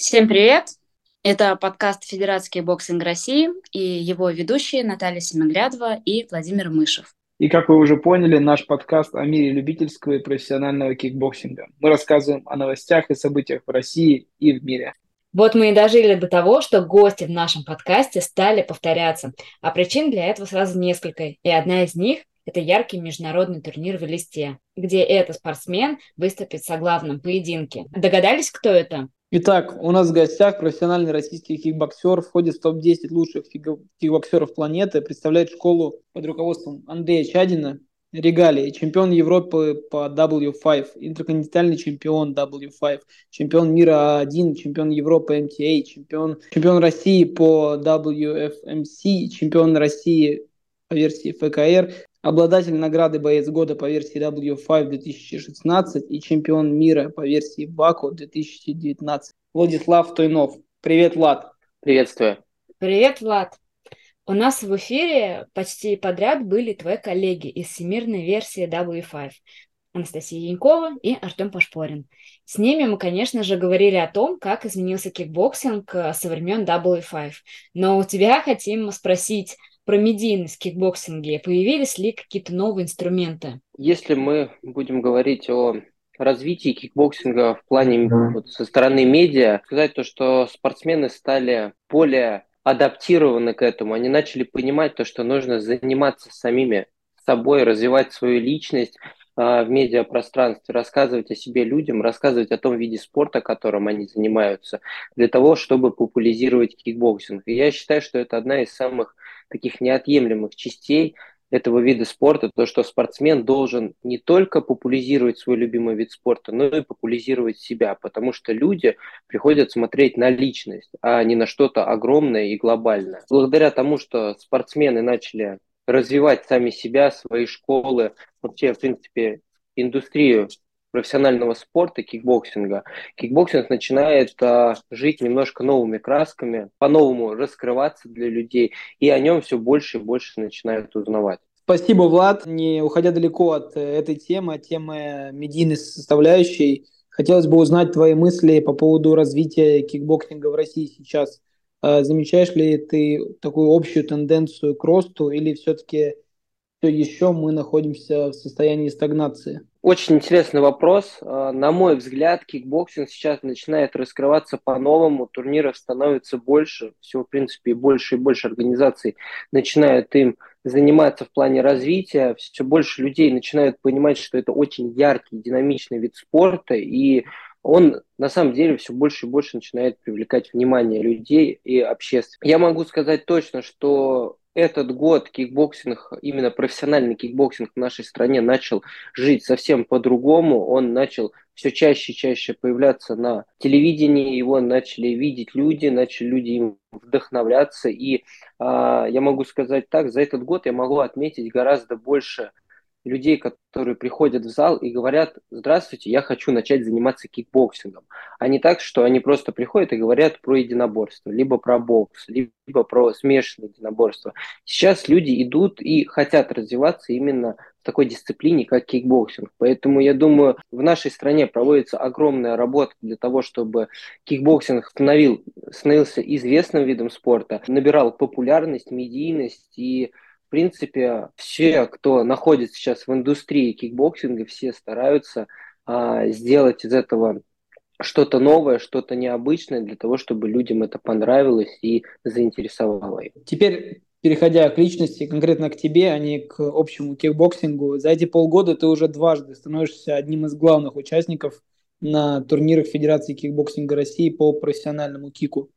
Всем привет! Это подкаст Федерации кикбоксинга России и его ведущие Наталья Семенглядова и Владимир Мышев. И как вы уже поняли, наш подкаст о мире любительского и профессионального кикбоксинга. Мы рассказываем о новостях и событиях в России и в мире. Вот мы и дожили до того, что гости в нашем подкасте стали повторяться. А причин для этого сразу несколько. И одна из них – это яркий международный турнир в Листе, где этот спортсмен выступит в главном поединке. Догадались, кто это? Итак, у нас в гостях профессиональный российский кикбоксер, входит в топ-10 лучших кикбоксеров планеты, представляет школу под руководством Андрея Чадина, регалии, чемпион Европы по W5, интерконтинентальный чемпион W5, чемпион мира А1, чемпион Европы MTA, чемпион, чемпион России по WFMC, чемпион России по версии ФКР, обладатель награды «Боец года» по версии W5 2016 и чемпион мира по версии WAKO 2019. Владислав Тойнов. Привет, Влад. Приветствую. Привет, Влад. У нас в эфире почти подряд были твои коллеги из всемирной версии W5. Анастасия Янькова и Артем Пашпорин. С ними мы, конечно же, говорили о том, как изменился кикбоксинг со времен W5. Но у тебя хотим спросить про медийность в кикбоксинге. Появились ли какие-то новые инструменты? Если мы будем говорить о развитии кикбоксинга в плане вот, со стороны медиа, сказать то, что спортсмены стали более адаптированы к этому, они начали понимать то, что нужно заниматься самими собой, развивать свою личность э, в медиапространстве, рассказывать о себе людям, рассказывать о том виде спорта, которым они занимаются, для того, чтобы популяризировать кикбоксинг. И я считаю, что это одна из самых таких неотъемлемых частей этого вида спорта, то, что спортсмен должен не только популяризировать свой любимый вид спорта, но и популяризировать себя, потому что люди приходят смотреть на личность, а не на что-то огромное и глобальное. Благодаря тому, что спортсмены начали развивать сами себя, свои школы, вообще, в принципе, индустрию профессионального спорта, кикбоксинга, кикбоксинг начинает а, жить немножко новыми красками, по-новому раскрываться для людей, и о нем все больше и больше начинают узнавать. Спасибо, Влад. Не уходя далеко от э, этой темы, темы медийной составляющей, хотелось бы узнать твои мысли по поводу развития кикбоксинга в России сейчас. А, замечаешь ли ты такую общую тенденцию к росту или все-таки все еще мы находимся в состоянии стагнации? Очень интересный вопрос. А, на мой взгляд, кикбоксинг сейчас начинает раскрываться по-новому, турниров становится больше, всего, в принципе, больше и больше организаций начинают им заниматься в плане развития, все больше людей начинают понимать, что это очень яркий, динамичный вид спорта, и он на самом деле все больше и больше начинает привлекать внимание людей и общества. Я могу сказать точно, что этот год кикбоксинг, именно профессиональный кикбоксинг в нашей стране начал жить совсем по-другому. Он начал все чаще и чаще появляться на телевидении, его начали видеть люди, начали люди им вдохновляться. И а, я могу сказать так, за этот год я могу отметить гораздо больше людей, которые приходят в зал и говорят, здравствуйте, я хочу начать заниматься кикбоксингом. А не так, что они просто приходят и говорят про единоборство, либо про бокс, либо про смешанное единоборство. Сейчас люди идут и хотят развиваться именно в такой дисциплине, как кикбоксинг. Поэтому я думаю, в нашей стране проводится огромная работа для того, чтобы кикбоксинг становил, становился известным видом спорта, набирал популярность, медийность и в принципе, все, кто находится сейчас в индустрии кикбоксинга, все стараются а, сделать из этого что-то новое, что-то необычное для того, чтобы людям это понравилось и заинтересовало их. Теперь, переходя к личности, конкретно к тебе, а не к общему кикбоксингу, за эти полгода ты уже дважды становишься одним из главных участников на турнирах Федерации кикбоксинга России по профессиональному кику.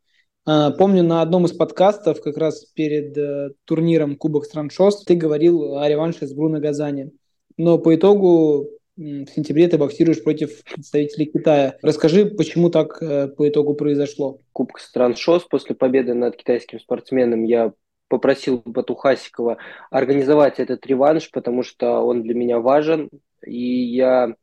А, помню, на одном из подкастов, как раз перед э, турниром Кубок стран ШОС, ты говорил о реванше с Бруно Газани. Но по итогу в сентябре ты боксируешь против представителей Китая. Расскажи, почему так э, по итогу произошло? Кубок стран ШОС после победы над китайским спортсменом я попросил Батухасикова организовать этот реванш, потому что он для меня важен. И я,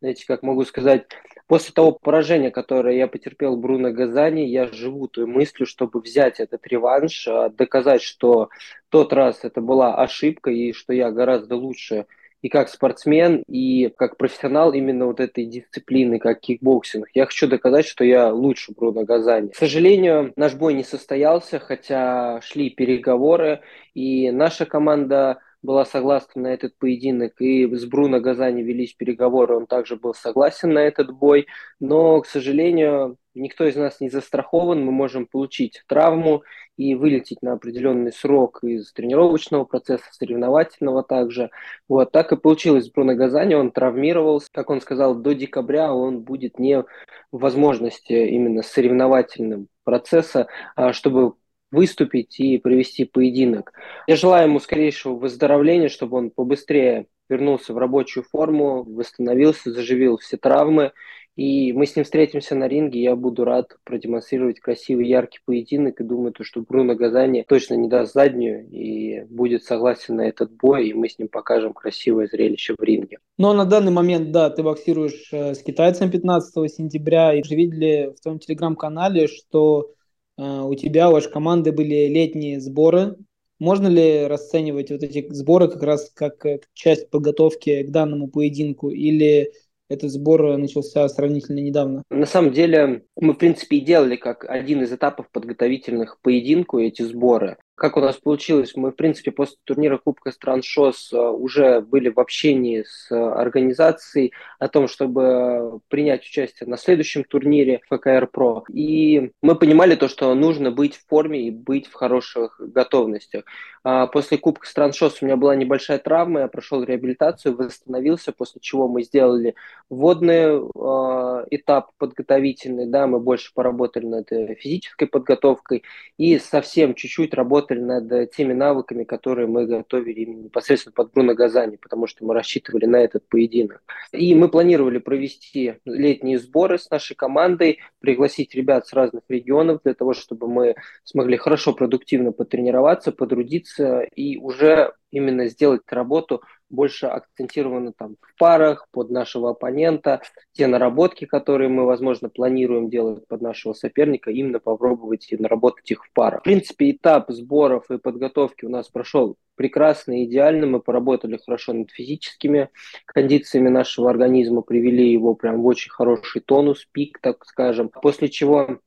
знаете, как могу сказать, После того поражения, которое я потерпел Бруно Газани, я живу той мыслью, чтобы взять этот реванш, а, доказать, что тот раз это была ошибка и что я гораздо лучше и как спортсмен, и как профессионал именно вот этой дисциплины, как кикбоксинг. Я хочу доказать, что я лучше Бруно Газани. К сожалению, наш бой не состоялся, хотя шли переговоры, и наша команда была согласна на этот поединок, и с Бруно Газани велись переговоры, он также был согласен на этот бой, но, к сожалению, никто из нас не застрахован, мы можем получить травму и вылететь на определенный срок из тренировочного процесса, соревновательного также. Вот так и получилось. С Бруно Газани, он травмировался, как он сказал, до декабря он будет не в возможности именно соревновательным процесса, а чтобы выступить и провести поединок. Я желаю ему скорейшего выздоровления, чтобы он побыстрее вернулся в рабочую форму, восстановился, заживил все травмы. И мы с ним встретимся на ринге, я буду рад продемонстрировать красивый, яркий поединок. И думаю, то, что Бруно Газани точно не даст заднюю и будет согласен на этот бой, и мы с ним покажем красивое зрелище в ринге. Но на данный момент, да, ты боксируешь э, с китайцем 15 сентября, и уже видели в твоем телеграм-канале, что у тебя, у вашей команды были летние сборы. Можно ли расценивать вот эти сборы как раз как э, часть подготовки к данному поединку или этот сбор начался сравнительно недавно? На самом деле мы, в принципе, и делали как один из этапов подготовительных поединку эти сборы. Как у нас получилось, мы, в принципе, после турнира Кубка стран ШОС э, уже были в общении с организацией о том, чтобы принять участие на следующем турнире ФКР Про. И мы понимали то, что нужно быть в форме и быть в хороших готовностях. А после Кубка стран ШОС у меня была небольшая травма, я прошел реабилитацию, восстановился, после чего мы сделали вводный э, этап подготовительный, да, мы больше поработали над физической подготовкой и совсем чуть-чуть работали работали над теми навыками, которые мы готовили непосредственно под Бруно Газани, потому что мы рассчитывали на этот поединок. И мы планировали провести летние сборы с нашей командой, пригласить ребят с разных регионов для того, чтобы мы смогли хорошо, продуктивно потренироваться, подрудиться и уже именно сделать работу больше акцентировано там в парах под нашего оппонента, те наработки, которые мы, возможно, планируем делать под нашего соперника, именно попробовать и наработать их в парах. В принципе, этап сборов и подготовки у нас прошел прекрасно, идеально. Мы поработали хорошо над физическими кондициями нашего организма, привели его прям в очень хороший тонус, пик, так скажем. После чего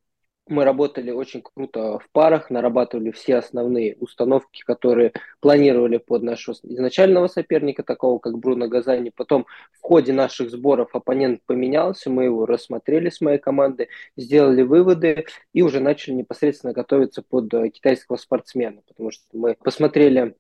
мы работали очень круто в парах, нарабатывали все основные установки, которые планировали под нашего изначального соперника, такого как Бруно Газани. Потом в ходе наших сборов оппонент поменялся, мы его рассмотрели с моей командой, сделали выводы и уже начали непосредственно готовиться под э, китайского спортсмена, потому что мы посмотрели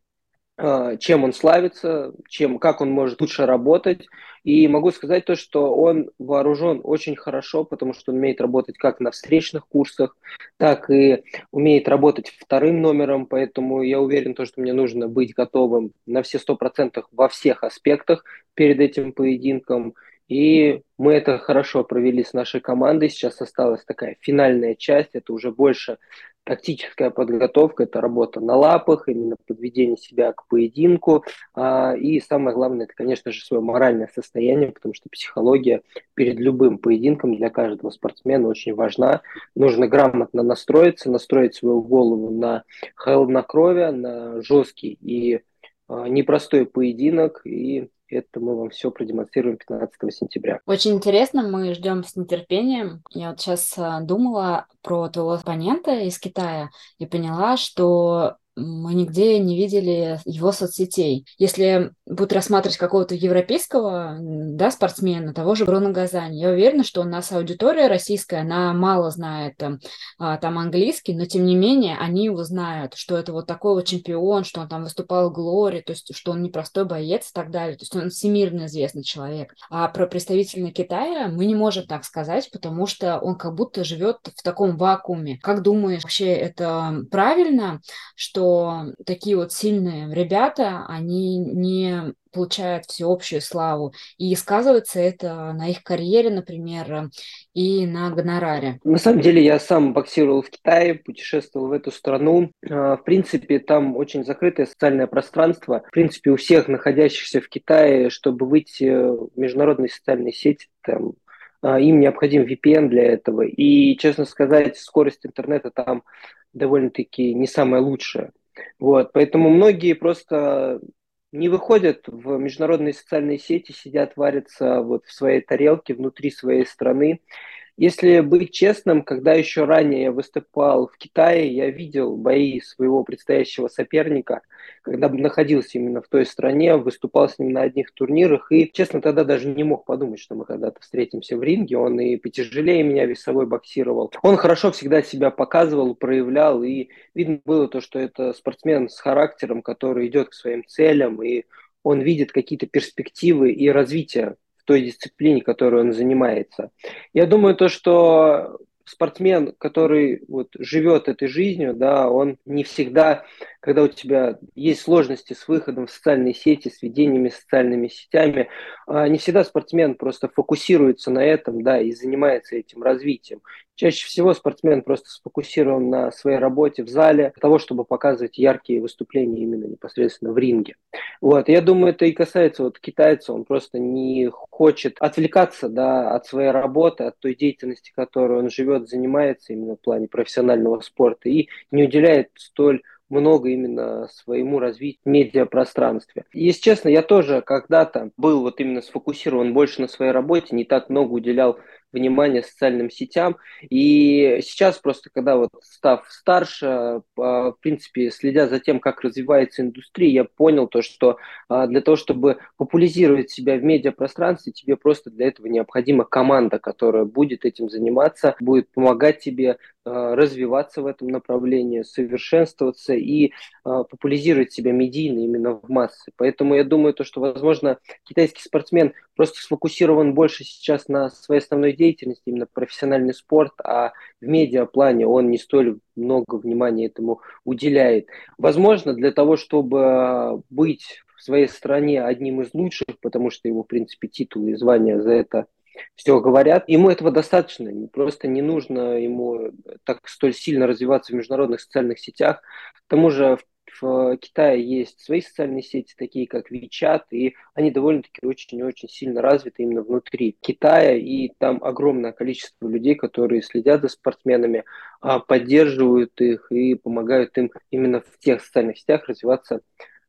чем он славится, чем, как он может лучше работать. И могу сказать то, что он вооружен очень хорошо, потому что он умеет работать как на встречных курсах, так и умеет работать вторым номером, поэтому я уверен, то, что мне нужно быть готовым на все сто процентов во всех аспектах перед этим поединком. И мы это хорошо провели с нашей командой. Сейчас осталась такая финальная часть. Это уже больше тактическая подготовка, это работа на лапах, именно подведение себя к поединку. А, и самое главное, это, конечно же, свое моральное состояние, потому что психология перед любым поединком для каждого спортсмена очень важна. Нужно грамотно настроиться, настроить свою голову на хладнокровие, на жесткий и а, непростой поединок и это мы вам все продемонстрируем 15 сентября. Очень интересно, мы ждем с нетерпением. Я вот сейчас а, думала про твоего оппонента из Китая и поняла, что мы нигде не видели его соцсетей. Если будут рассматривать какого-то европейского да, спортсмена, того же Бруно Газани, я уверена, что у нас аудитория российская, она мало знает там, а, там английский, но тем не менее они его знают, что это вот такой вот чемпион, что он там выступал в Глоре, то есть что он не простой боец и так далее, то есть он всемирно известный человек. А про представителя Китая мы не можем так сказать, потому что он как будто живет в таком вакууме. Как думаешь, вообще это правильно, что такие вот сильные ребята, они не получают всеобщую славу. И сказывается это на их карьере, например, и на гонораре. На самом деле я сам боксировал в Китае, путешествовал в эту страну. А, в принципе, там очень закрытое социальное пространство. В принципе, у всех находящихся в Китае, чтобы выйти в международные социальные сети, там, а, им необходим VPN для этого. И, честно сказать, скорость интернета там довольно-таки не самая лучшая. Вот, поэтому многие просто не выходят в международные социальные сети, сидят, варятся вот в своей тарелке внутри своей страны. Если быть честным, когда еще ранее я выступал в Китае, я видел бои своего предстоящего соперника, когда находился именно в той стране, выступал с ним на одних турнирах, и, честно, тогда даже не мог подумать, что мы когда-то встретимся в ринге. Он и потяжелее меня весовой боксировал. Он хорошо всегда себя показывал, проявлял, и видно было то, что это спортсмен с характером, который идет к своим целям, и он видит какие-то перспективы и развитие той дисциплине, которой он занимается. Я думаю, то, что спортсмен, который вот живет этой жизнью, да, он не всегда когда у тебя есть сложности с выходом в социальные сети, с ведениями социальными сетями, а, не всегда спортсмен просто фокусируется на этом, да, и занимается этим развитием. Чаще всего спортсмен просто сфокусирован на своей работе в зале, для того, чтобы показывать яркие выступления именно непосредственно в ринге. Вот. Я думаю, это и касается вот китайца, он просто не хочет отвлекаться да, от своей работы, от той деятельности, которой он живет, занимается именно в плане профессионального спорта, и не уделяет столь много именно своему развитию в медиапространстве. Если честно, я тоже когда-то был вот именно сфокусирован больше на своей работе, не так много уделял внимание социальным сетям. И сейчас просто, когда вот став старше, а, в принципе, следя за тем, как развивается индустрия, я понял то, что а, для того, чтобы популяризировать себя в медиапространстве, тебе просто для этого необходима команда, которая будет этим заниматься, будет помогать тебе а, развиваться в этом направлении, совершенствоваться и популяризировать себя медийно именно в массы. Поэтому я думаю, то, что, возможно, китайский спортсмен просто сфокусирован больше сейчас на своей основной деятельности, именно профессиональный спорт, а в медиаплане он не столь много внимания этому уделяет. Возможно, для того, чтобы быть в своей стране одним из лучших, потому что его, в принципе, титулы и звания за это все говорят. Ему этого достаточно, просто не нужно ему так столь сильно развиваться в международных социальных сетях. К тому же в в Китае есть свои социальные сети, такие как WeChat, и они довольно-таки очень-очень сильно развиты именно внутри Китая, и там огромное количество людей, которые следят за спортсменами, а, поддерживают их и помогают им именно в тех социальных сетях развиваться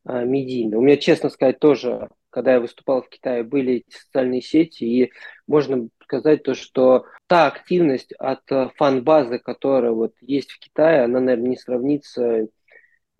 а, медийно. У меня, честно сказать, тоже, когда я выступал в Китае, были эти социальные сети, и можно сказать то, что та активность от а, фан-базы, которая вот есть в Китае, она, наверное, не сравнится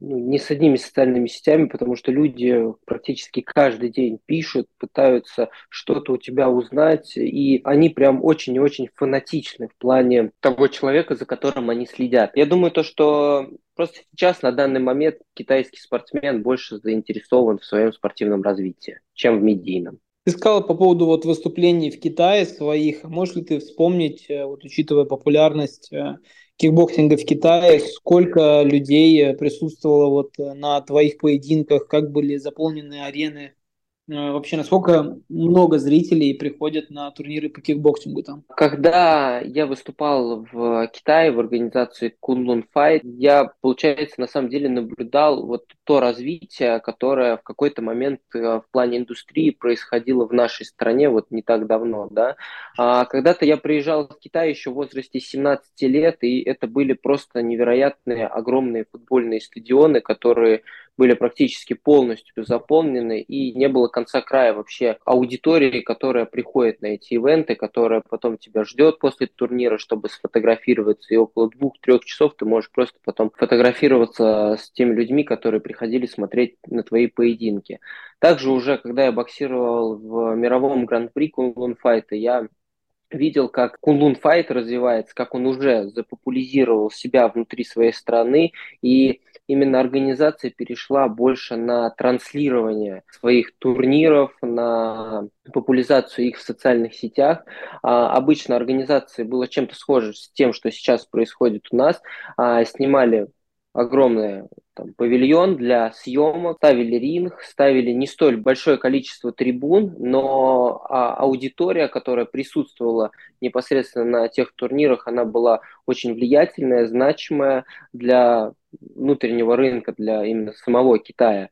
ну, не с одними социальными сетями, потому что люди практически каждый день пишут, пытаются что-то у тебя узнать, и они прям очень и очень фанатичны в плане того человека, за которым они следят. Я думаю, то, что просто сейчас на данный момент китайский спортсмен больше заинтересован в своем спортивном развитии, чем в медийном. Ты сказал по поводу вот выступлений в Китае своих. Можешь ли ты вспомнить, э, вот учитывая популярность э, кикбоксинга в Китае, сколько людей присутствовало вот на твоих поединках, как были заполнены арены? Э, вообще, насколько много зрителей приходят на турниры по кикбоксингу там? Когда я выступал в Китае в организации Kunlun Fight, я, получается, на самом деле наблюдал вот то развитие, которое в какой-то момент э, в плане индустрии происходило в нашей стране вот не так давно, да. А когда-то я приезжал в Китай еще в возрасте 17 лет, и это были просто невероятные огромные футбольные стадионы, которые были практически полностью заполнены, и не было конца края вообще аудитории, которая приходит на эти ивенты, которая потом тебя ждет после турнира, чтобы сфотографироваться, и около двух-трех часов ты можешь просто потом фотографироваться с теми людьми, которые приходили смотреть на твои поединки. Также уже, когда я боксировал в мировом гран-при Кунлун Файта, я видел, как Кунлун Файт развивается, как он уже запопуляризировал себя внутри своей страны, и именно организация перешла больше на транслирование своих турниров, на популяризацию их в социальных сетях. А, обычно организации было чем-то схоже с тем, что сейчас происходит у нас. А, снимали огромное там, павильон для съемок, ставили ринг, ставили не столь большое количество трибун, но а, аудитория, которая присутствовала непосредственно на тех турнирах, она была очень влиятельная, значимая для внутреннего рынка, для именно самого Китая.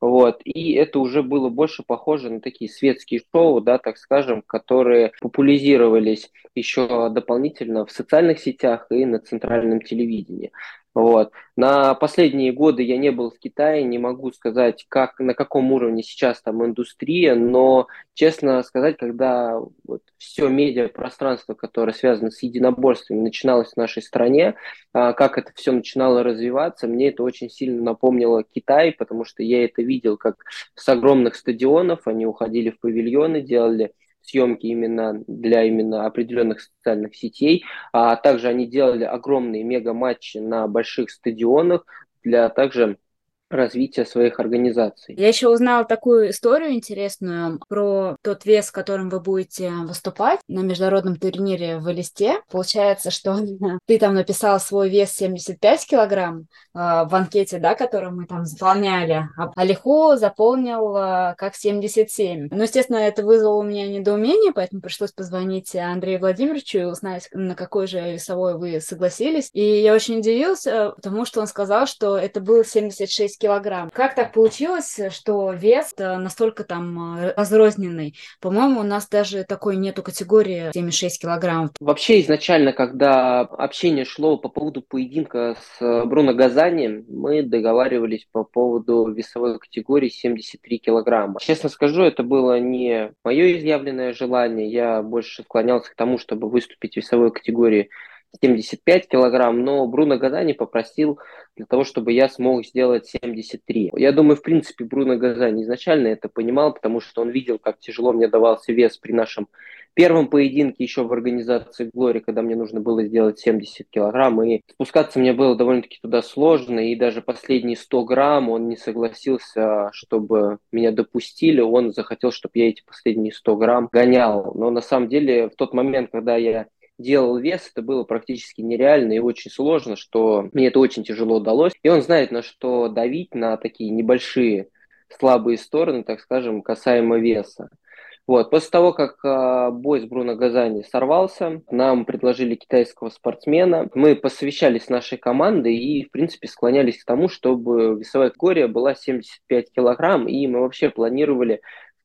Вот. И это уже было больше похоже на такие светские шоу, да, так скажем, которые популяризировались еще дополнительно в социальных сетях и на центральном телевидении. Вот. На последние годы годы я не был в Китае, не могу сказать, как, на каком уровне сейчас там индустрия, но, честно сказать, когда вот все медиапространство, которое связано с единоборствами, начиналось в нашей стране, а, как это все начинало развиваться, мне это очень сильно напомнило Китай, потому что я это видел, как с огромных стадионов они уходили в павильоны, делали съемки именно для именно определенных социальных сетей, а также они делали огромные мега-матчи на больших стадионах для также развития своих организаций. Я еще узнала такую историю интересную про тот вес, которым вы будете выступать на международном турнире в Элисте. Получается, что ты там написал свой вес 75 килограмм э, в анкете, да, которую мы там заполняли, а Алиху заполнил э, как 77. Ну, естественно, это вызвало у меня недоумение, поэтому пришлось позвонить Андрею Владимировичу и узнать, на какой же весовой вы согласились. И я очень удивился, потому что он сказал, что это был 76 килограмм. Как так получилось, что вес настолько там э, разрозненный? По-моему, у нас даже такой нету категории 76 килограмм. Вообще, изначально, когда общение шло по поводу поединка с э, Бруно Газани, мы договаривались по поводу весовой категории 73 килограмма. Честно скажу, это было не мое изъявленное желание. Я больше склонялся к тому, чтобы выступить в весовой категории 75 килограмм, но Бруно Газани попросил для того, чтобы я смог сделать 73. Я думаю, в принципе, Бруно Газани изначально это понимал, потому что он видел, как тяжело мне давался вес при нашем первом поединке еще в организации Глори, когда мне нужно было сделать 70 килограмм, и спускаться мне было довольно-таки туда сложно, и даже последние 100 грамм он не согласился, чтобы меня допустили, он захотел, чтобы я эти последние 100 грамм гонял. Но на самом деле в тот момент, когда я делал вес, это было практически нереально и очень сложно, что мне это очень тяжело удалось. И он знает, на что давить, на такие небольшие слабые стороны, так скажем, касаемо веса. Вот. После того, как э, бой с Бруно Газани сорвался, нам предложили китайского спортсмена. Мы посовещались с нашей командой и, в принципе, склонялись к тому, чтобы весовая категория была 75 килограмм, и мы вообще планировали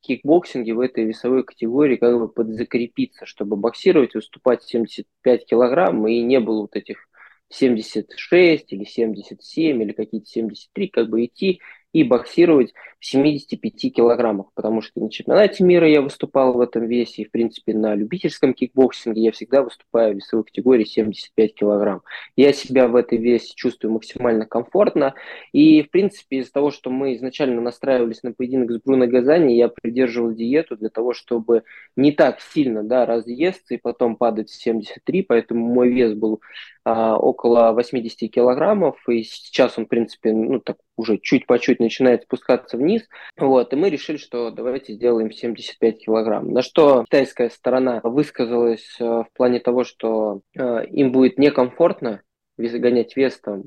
кикбоксинге в этой весовой категории как бы подзакрепиться, чтобы боксировать, выступать 75 килограмм и не было вот этих 76 или 77 или какие-то 73, как бы идти и боксировать в 75 килограммах, потому что на чемпионате мира я выступал в этом весе, и, в принципе, на любительском кикбоксинге я всегда выступаю в весовой категории 75 килограмм. Я себя в этой весе чувствую максимально комфортно, и, в принципе, из-за того, что мы изначально настраивались на поединок с Бруно Газани, я придерживал диету для того, чтобы не так сильно да, разъесться и потом падать в 73, поэтому мой вес был около 80 килограммов, и сейчас он, в принципе, ну, так уже чуть по чуть начинает спускаться вниз. Вот, и мы решили, что давайте сделаем 75 килограмм. На что китайская сторона высказалась э, в плане того, что э, им будет некомфортно гонять вес там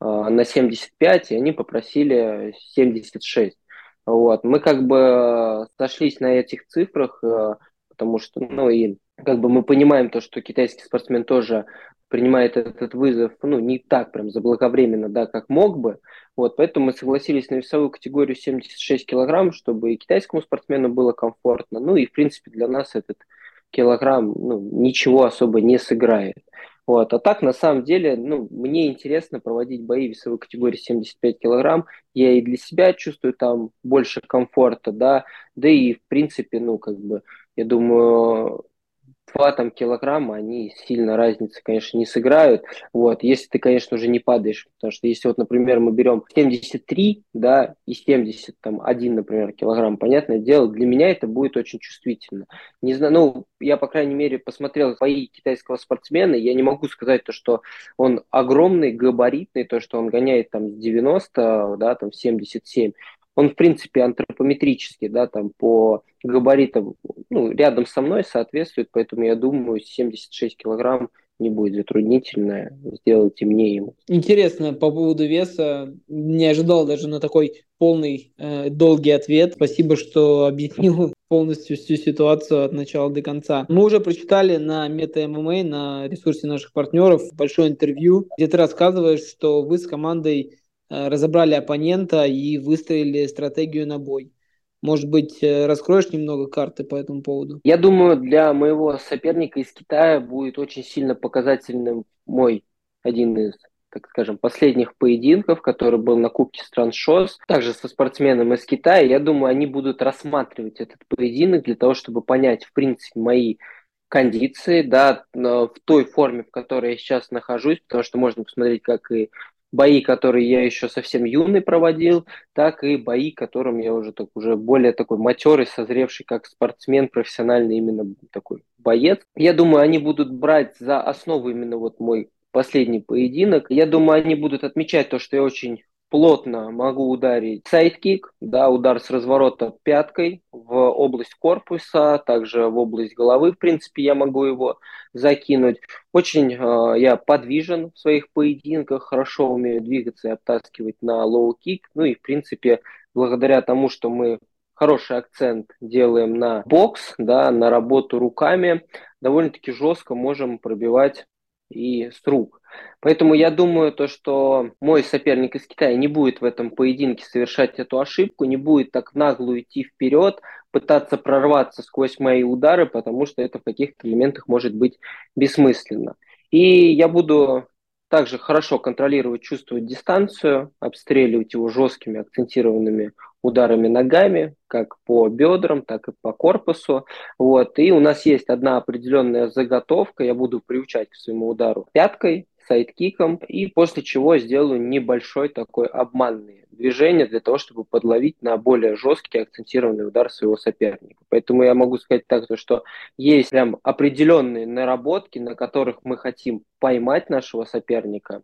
э, на 75, и они попросили 76. Вот. Мы как бы сошлись на этих цифрах, потому что, ну и как бы мы понимаем то, что китайский спортсмен тоже принимает этот вызов, ну, не так прям заблаговременно, да, как мог бы. Вот, поэтому мы согласились на весовую категорию 76 килограмм, чтобы и китайскому спортсмену было комфортно. Ну, и, в принципе, для нас этот килограмм, ну, ничего особо не сыграет. Вот. А так, на самом деле, ну, мне интересно проводить бои весовой категории 75 килограмм. Я и для себя чувствую там больше комфорта, да, да и, в принципе, ну, как бы, я думаю, два там килограмма, они сильно разницы, конечно, не сыграют. Вот, если ты, конечно, уже не падаешь. Потому что если вот, например, мы берем 73, да, и 70, там, один, например, килограмм, понятное дело, для меня это будет очень чувствительно. Не знаю, ну, я, по крайней мере, посмотрел бои китайского спортсмена, я не могу сказать то, что он огромный, габаритный, то, что он гоняет там с 90, да, там 77 он, в принципе, антропометрический, да, там по габаритам, ну, рядом со мной соответствует, поэтому я думаю, 76 килограмм не будет затруднительно сделать темнее ему. Интересно по поводу веса. Не ожидал даже на такой полный э, долгий ответ. Спасибо, что объяснил полностью всю ситуацию от начала до конца. Мы уже прочитали на Мета ММА, на ресурсе наших партнеров, большое интервью, где ты рассказываешь, что вы с командой разобрали оппонента и выстроили стратегию на бой. Может быть, э, раскроешь немного карты по этому поводу? Я думаю, для моего соперника из Китая будет очень сильно показательным мой один из так скажем, последних поединков, который был на Кубке стран ШОС, также со спортсменом из Китая. Я думаю, они будут рассматривать этот поединок для того, чтобы понять, в принципе, мои кондиции, да, в той форме, в которой я сейчас нахожусь, потому что можно посмотреть, как и бои, которые я еще совсем юный проводил, так и бои, которым я уже так уже более такой матерый, созревший как спортсмен, профессиональный именно такой боец. Я думаю, они будут брать за основу именно вот мой последний поединок. Я думаю, они будут отмечать то, что я очень плотно могу ударить сайдкик, да, удар с разворота пяткой в область корпуса, также в область головы, в принципе, я могу его закинуть. Очень э, я подвижен в своих поединках, хорошо умею двигаться и оттаскивать на лоу-кик. Ну и, в принципе, благодаря тому, что мы хороший акцент делаем на бокс, да, на работу руками, довольно-таки жестко можем пробивать и с рук. Поэтому я думаю, то, что мой соперник из Китая не будет в этом поединке совершать эту ошибку, не будет так нагло идти вперед, пытаться прорваться сквозь мои удары, потому что это в каких-то элементах может быть бессмысленно. И я буду также хорошо контролировать, чувствовать дистанцию, обстреливать его жесткими акцентированными ударами ногами, как по бедрам, так и по корпусу. Вот. И у нас есть одна определенная заготовка, я буду приучать к своему удару пяткой, сайдкиком, и после чего сделаю небольшой такой обманный движение для того, чтобы подловить на более жесткий акцентированный удар своего соперника. Поэтому я могу сказать так, что есть прям определенные наработки, на которых мы хотим поймать нашего соперника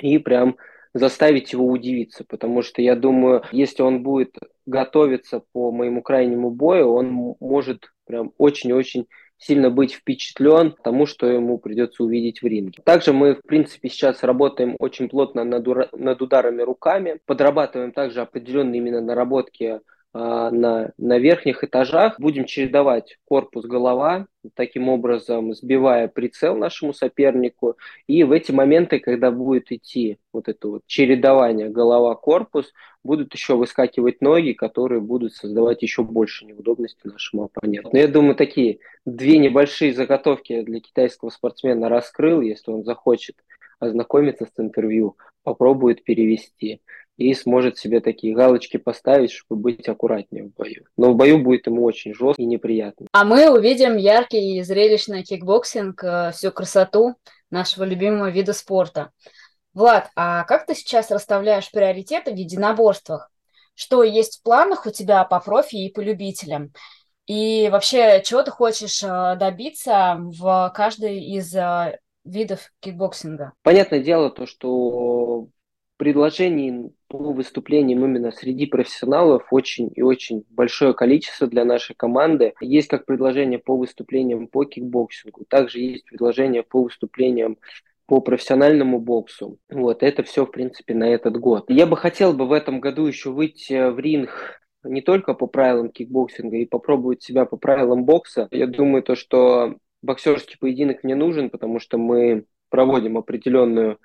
и прям заставить его удивиться, потому что я думаю, если он будет готовиться по моему крайнему бою, он может прям очень-очень сильно быть впечатлен тому, что ему придется увидеть в ринге. Также мы, в принципе, сейчас работаем очень плотно над, над ударами руками, подрабатываем также определенные именно наработки на, на верхних этажах. Будем чередовать корпус-голова, таким образом сбивая прицел нашему сопернику. И в эти моменты, когда будет идти вот это вот чередование голова-корпус, будут еще выскакивать ноги, которые будут создавать еще больше неудобности нашему оппоненту. Но я думаю, такие две небольшие заготовки для китайского спортсмена раскрыл, если он захочет ознакомиться с интервью, попробует перевести и сможет себе такие галочки поставить, чтобы быть аккуратнее в бою. Но в бою будет ему очень жестко и неприятно. А мы увидим яркий и зрелищный кикбоксинг, э, всю красоту нашего любимого вида спорта. Влад, а как ты сейчас расставляешь приоритеты в единоборствах? Что есть в планах у тебя по профи и по любителям? И вообще, чего ты хочешь э, добиться в каждой из э, видов кикбоксинга? Понятное дело, то, что предложений по выступлениям именно среди профессионалов очень и очень большое количество для нашей команды. Есть как предложение по выступлениям по кикбоксингу, также есть предложение по выступлениям по профессиональному боксу. Вот, это все, в принципе, на этот год. Я бы хотел бы в этом году еще выйти в ринг не только по правилам кикбоксинга и попробовать себя по правилам бокса. Я думаю, то, что боксерский поединок мне нужен, потому что мы проводим определенную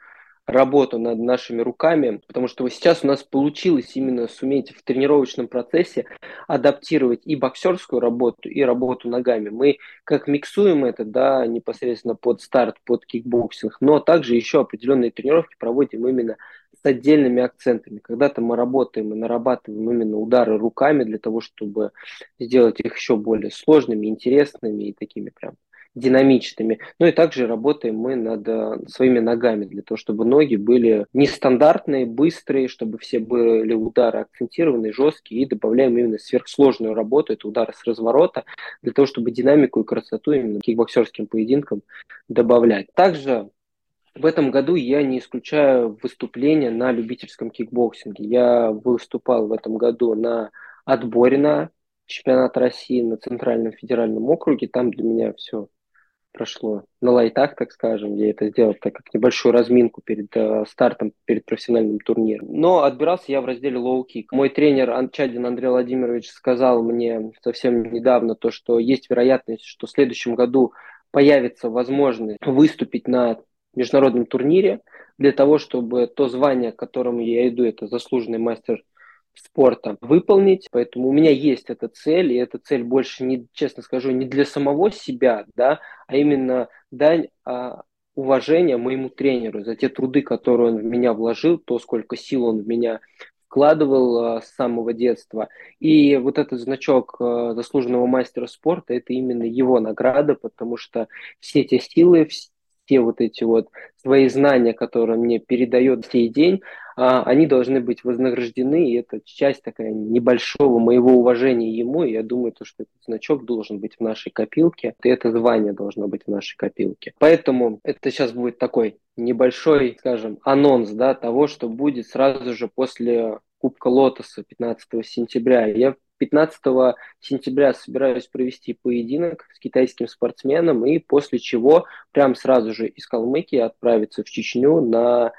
работу над нашими руками, потому что сейчас у нас получилось именно суметь в тренировочном процессе адаптировать и боксерскую работу, и работу ногами. Мы как миксуем это, да, непосредственно под старт, под кикбоксинг, но также еще определенные тренировки проводим именно с отдельными акцентами. Когда-то мы работаем и нарабатываем именно удары руками для того, чтобы сделать их еще более сложными, интересными и такими прям динамичными. Ну и также работаем мы над э, своими ногами, для того, чтобы ноги были нестандартные, быстрые, чтобы все были удары акцентированные, жесткие, и добавляем именно сверхсложную работу, это удары с разворота, для того, чтобы динамику и красоту именно кикбоксерским поединкам добавлять. Также в этом году я не исключаю выступления на любительском кикбоксинге. Я выступал в этом году на отборе на чемпионат России на Центральном федеральном округе. Там для меня все прошло на лайтах, так скажем. Я это сделал так как небольшую разминку перед э, стартом, перед профессиональным турниром. Но отбирался я в разделе лоу-кик. Мой тренер Анчадин Андрей Владимирович сказал мне совсем недавно то, что есть вероятность, что в следующем году появится возможность выступить на международном турнире для того, чтобы то звание, к которому я иду, это заслуженный мастер спорта выполнить. Поэтому у меня есть эта цель, и эта цель больше, не, честно скажу, не для самого себя, да, а именно дань а, уважение моему тренеру за те труды, которые он в меня вложил, то, сколько сил он в меня вкладывал э, с самого детства. И вот этот значок э, заслуженного мастера спорта, это именно его награда, потому что все те силы, все вот эти вот свои знания, которые мне передает сей день, а, они должны быть вознаграждены, и это часть такая небольшого моего уважения ему, и я думаю, то, что этот значок должен быть в нашей копилке, и это звание должно быть в нашей копилке. Поэтому это сейчас будет такой небольшой, скажем, анонс да, того, что будет сразу же после Кубка Лотоса 15 сентября. Я 15 сентября собираюсь провести поединок с китайским спортсменом, и после чего прям сразу же из Калмыкии отправиться в Чечню на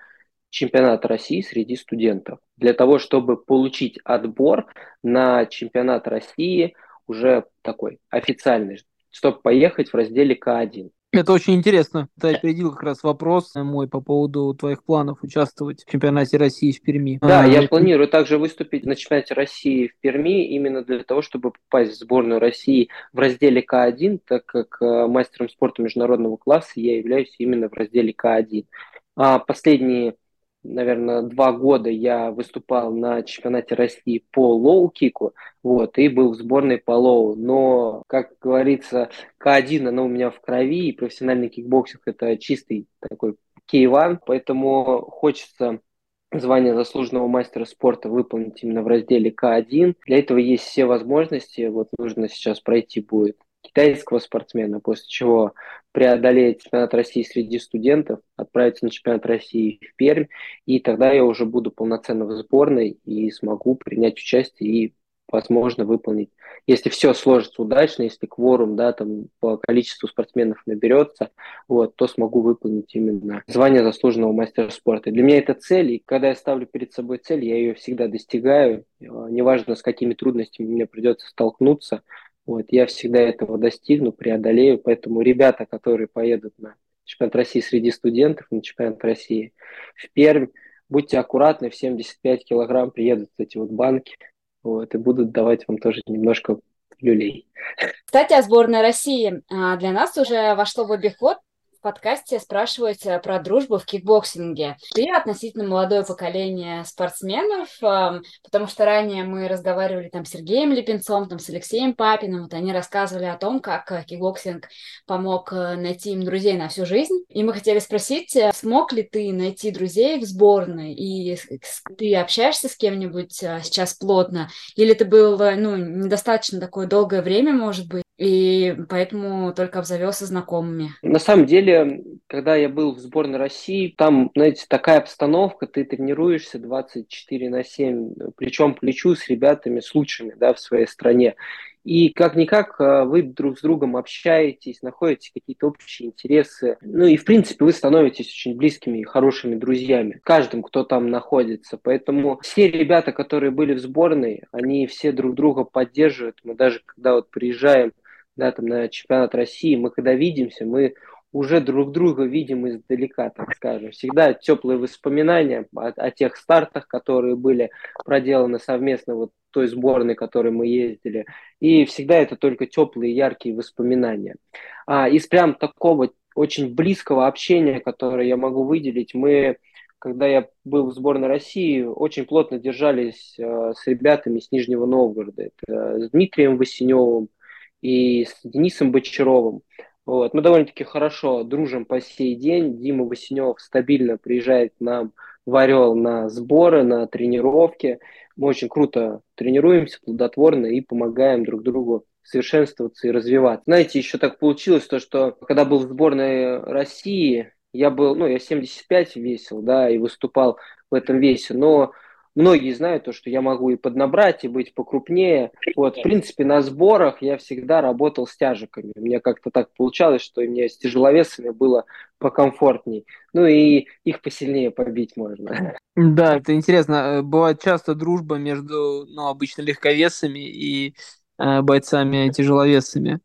чемпионат России среди студентов. Для того, чтобы получить отбор на чемпионат России уже такой официальный, чтобы поехать в разделе К1. Это очень интересно. Ты опередил как раз вопрос мой по поводу твоих планов участвовать в чемпионате России в Перми. Да, а, я планирую также выступить на чемпионате России в Перми именно для того, чтобы попасть в сборную России в разделе К1, так как э, мастером спорта международного класса я являюсь именно в разделе К1. А последние наверное, два года я выступал на чемпионате России по лоу-кику, вот, и был в сборной по лоу. Но, как говорится, К1, оно у меня в крови, и профессиональный кикбоксинг – это чистый такой K1, поэтому хочется звание заслуженного мастера спорта выполнить именно в разделе К1. Для этого есть все возможности. Вот нужно сейчас пройти будет китайского спортсмена, после чего преодолеть чемпионат России среди студентов, отправиться на чемпионат России в Пермь, и тогда я уже буду полноценно в сборной и смогу принять участие и возможно выполнить. Если все сложится удачно, если кворум, да, там по количеству спортсменов наберется, вот, то смогу выполнить именно звание заслуженного мастера спорта. Для меня это цель, и когда я ставлю перед собой цель, я ее всегда достигаю, неважно с какими трудностями мне придется столкнуться, вот, я всегда этого достигну, преодолею, поэтому ребята, которые поедут на чемпионат России среди студентов, на чемпионат России в Пермь, будьте аккуратны, в 75 килограмм приедут эти вот банки, вот, и будут давать вам тоже немножко люлей. Кстати, о сборной России. А, для нас уже вошло в обиход подкасте спрашивают про дружбу в кикбоксинге. Ты относительно молодое поколение спортсменов, потому что ранее мы разговаривали там с Сергеем Липинцом, там с Алексеем Папиным, вот они рассказывали о том, как э, кикбоксинг помог э, найти им друзей на всю жизнь. И мы хотели спросить, э, смог ли ты найти друзей в сборной, и ты общаешься с кем-нибудь сейчас плотно, или ты был, ну, недостаточно такое долгое время, может быть, и поэтому только обзавелся знакомыми. На самом деле, когда я был в сборной России, там, знаете, такая обстановка, ты тренируешься 24 на 7, плечом к плечу с ребятами, с лучшими да, в своей стране. И как-никак а, вы друг с другом общаетесь, находите какие-то общие интересы. Ну и, в принципе, вы становитесь очень близкими и хорошими друзьями. Каждым, кто там находится. Поэтому все ребята, которые были в сборной, они все друг друга поддерживают. Мы даже, когда вот приезжаем да, там на чемпионат России, мы когда видимся, мы уже друг друга видим издалека, так скажем. Всегда теплые воспоминания о, о тех стартах, которые были проделаны совместно вот той сборной, которой мы ездили. И всегда это только теплые, яркие воспоминания. А, из прям такого очень близкого общения, которое я могу выделить, мы когда я был в сборной России, очень плотно держались э, с ребятами с Нижнего Новгорода. Это с Дмитрием Васеневым, и с Денисом Бочаровым. Вот. Мы довольно-таки хорошо дружим по сей день. Дима Васенев стабильно приезжает к нам в Орел на сборы, на тренировки. Мы очень круто тренируемся, плодотворно и помогаем друг другу совершенствоваться и развиваться. Знаете, еще так получилось, то, что когда был в сборной России, я был, ну, я 75 весил, да, и выступал в этом весе, но многие знают то, что я могу и поднабрать, и быть покрупнее. Вот, в принципе, на сборах я всегда работал с тяжиками. Меня как-то так получалось, что меня с тяжеловесами было покомфортней. Ну и их посильнее побить можно. Да, это интересно. Э, бывает часто дружба между, ну, обычно легковесами и э, бойцами-тяжеловесами.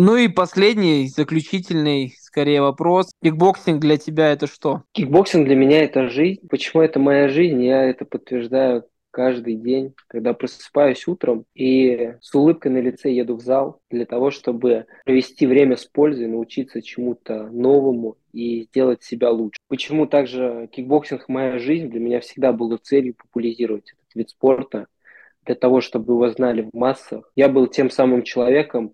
Ну и последний, заключительный, скорее вопрос. Кикбоксинг для тебя это что? Кикбоксинг для меня это жизнь. Почему это моя жизнь? Я это подтверждаю каждый день, когда просыпаюсь утром и с улыбкой на лице еду в зал для того, чтобы провести время с пользой, научиться чему-то новому и сделать себя лучше. Почему также кикбоксинг моя жизнь для меня всегда было целью популяризировать этот вид спорта, для того, чтобы его знали в массах. Я был тем самым человеком,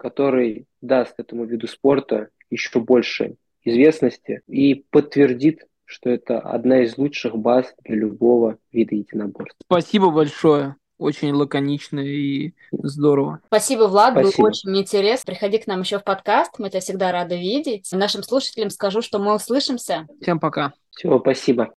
который даст этому виду спорта еще больше известности и подтвердит, что это одна из лучших баз для любого вида единоборства. Спасибо большое. Очень лаконично и здорово. Спасибо, Влад, Спасибо. было очень интересно. Приходи к нам еще в подкаст, мы тебя всегда рады видеть. Нашим слушателям скажу, что мы услышимся. Всем пока. Всего спасибо.